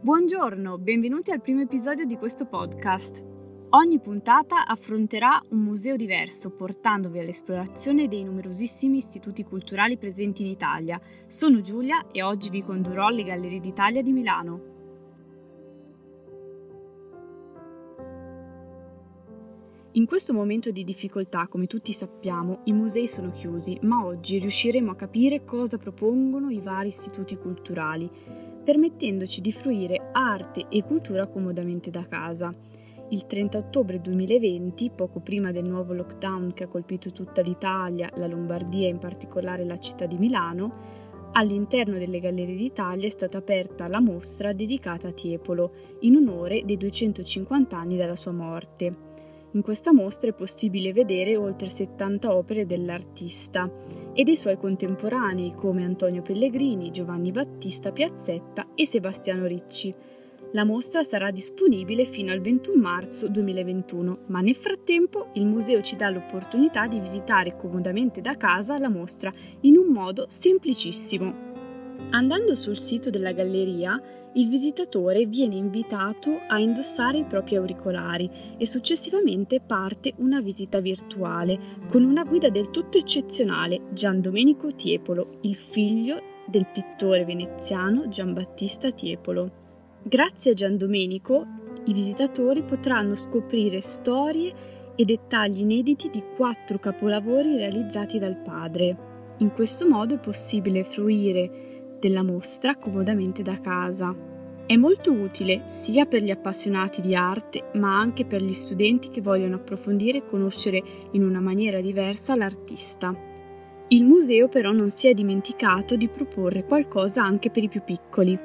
Buongiorno, benvenuti al primo episodio di questo podcast. Ogni puntata affronterà un museo diverso, portandovi all'esplorazione dei numerosissimi istituti culturali presenti in Italia. Sono Giulia e oggi vi condurrò alle Gallerie d'Italia di Milano. In questo momento di difficoltà, come tutti sappiamo, i musei sono chiusi, ma oggi riusciremo a capire cosa propongono i vari istituti culturali, permettendoci di fruire arte e cultura comodamente da casa. Il 30 ottobre 2020, poco prima del nuovo lockdown che ha colpito tutta l'Italia, la Lombardia e in particolare la città di Milano, all'interno delle Gallerie d'Italia è stata aperta la mostra dedicata a Tiepolo, in onore dei 250 anni dalla sua morte. In questa mostra è possibile vedere oltre 70 opere dell'artista e dei suoi contemporanei come Antonio Pellegrini, Giovanni Battista Piazzetta e Sebastiano Ricci, la mostra sarà disponibile fino al 21 marzo 2021, ma nel frattempo il museo ci dà l'opportunità di visitare comodamente da casa la mostra in un modo semplicissimo. Andando sul sito della galleria, il visitatore viene invitato a indossare i propri auricolari e successivamente parte una visita virtuale con una guida del tutto eccezionale, Gian Domenico Tiepolo, il figlio del pittore veneziano Giambattista Tiepolo. Grazie a Gian Domenico, i visitatori potranno scoprire storie e dettagli inediti di quattro capolavori realizzati dal padre. In questo modo è possibile fruire della mostra comodamente da casa. È molto utile sia per gli appassionati di arte, ma anche per gli studenti che vogliono approfondire e conoscere in una maniera diversa l'artista. Il museo però non si è dimenticato di proporre qualcosa anche per i più piccoli.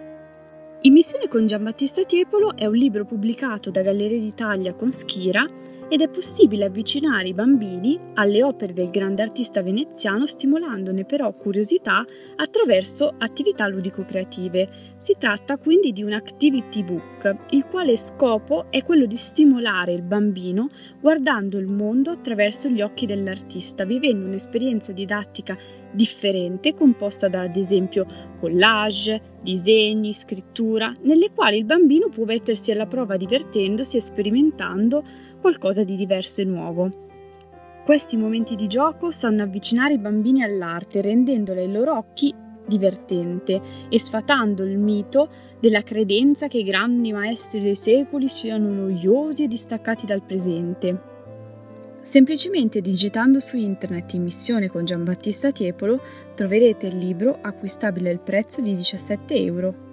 In missione con Giambattista Tiepolo è un libro pubblicato da Gallerie d'Italia con Schira ed è possibile avvicinare i bambini alle opere del grande artista veneziano stimolandone però curiosità attraverso attività ludico-creative. Si tratta quindi di un activity book, il quale scopo è quello di stimolare il bambino guardando il mondo attraverso gli occhi dell'artista, vivendo un'esperienza didattica differente composta da ad esempio collage, disegni, scrittura, nelle quali il bambino può mettersi alla prova divertendosi e sperimentando qualcosa di diverso e nuovo. Questi momenti di gioco sanno avvicinare i bambini all'arte, rendendola ai loro occhi divertente e sfatando il mito della credenza che i grandi maestri dei secoli siano noiosi e distaccati dal presente. Semplicemente digitando su internet in missione con Giambattista Tiepolo troverete il libro acquistabile al prezzo di 17 euro.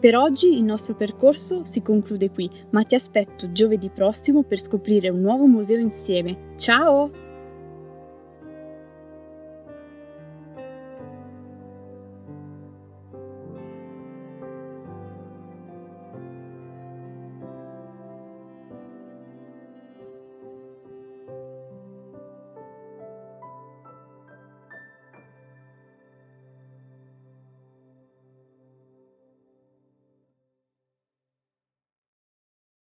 Per oggi il nostro percorso si conclude qui, ma ti aspetto giovedì prossimo per scoprire un nuovo museo insieme. Ciao!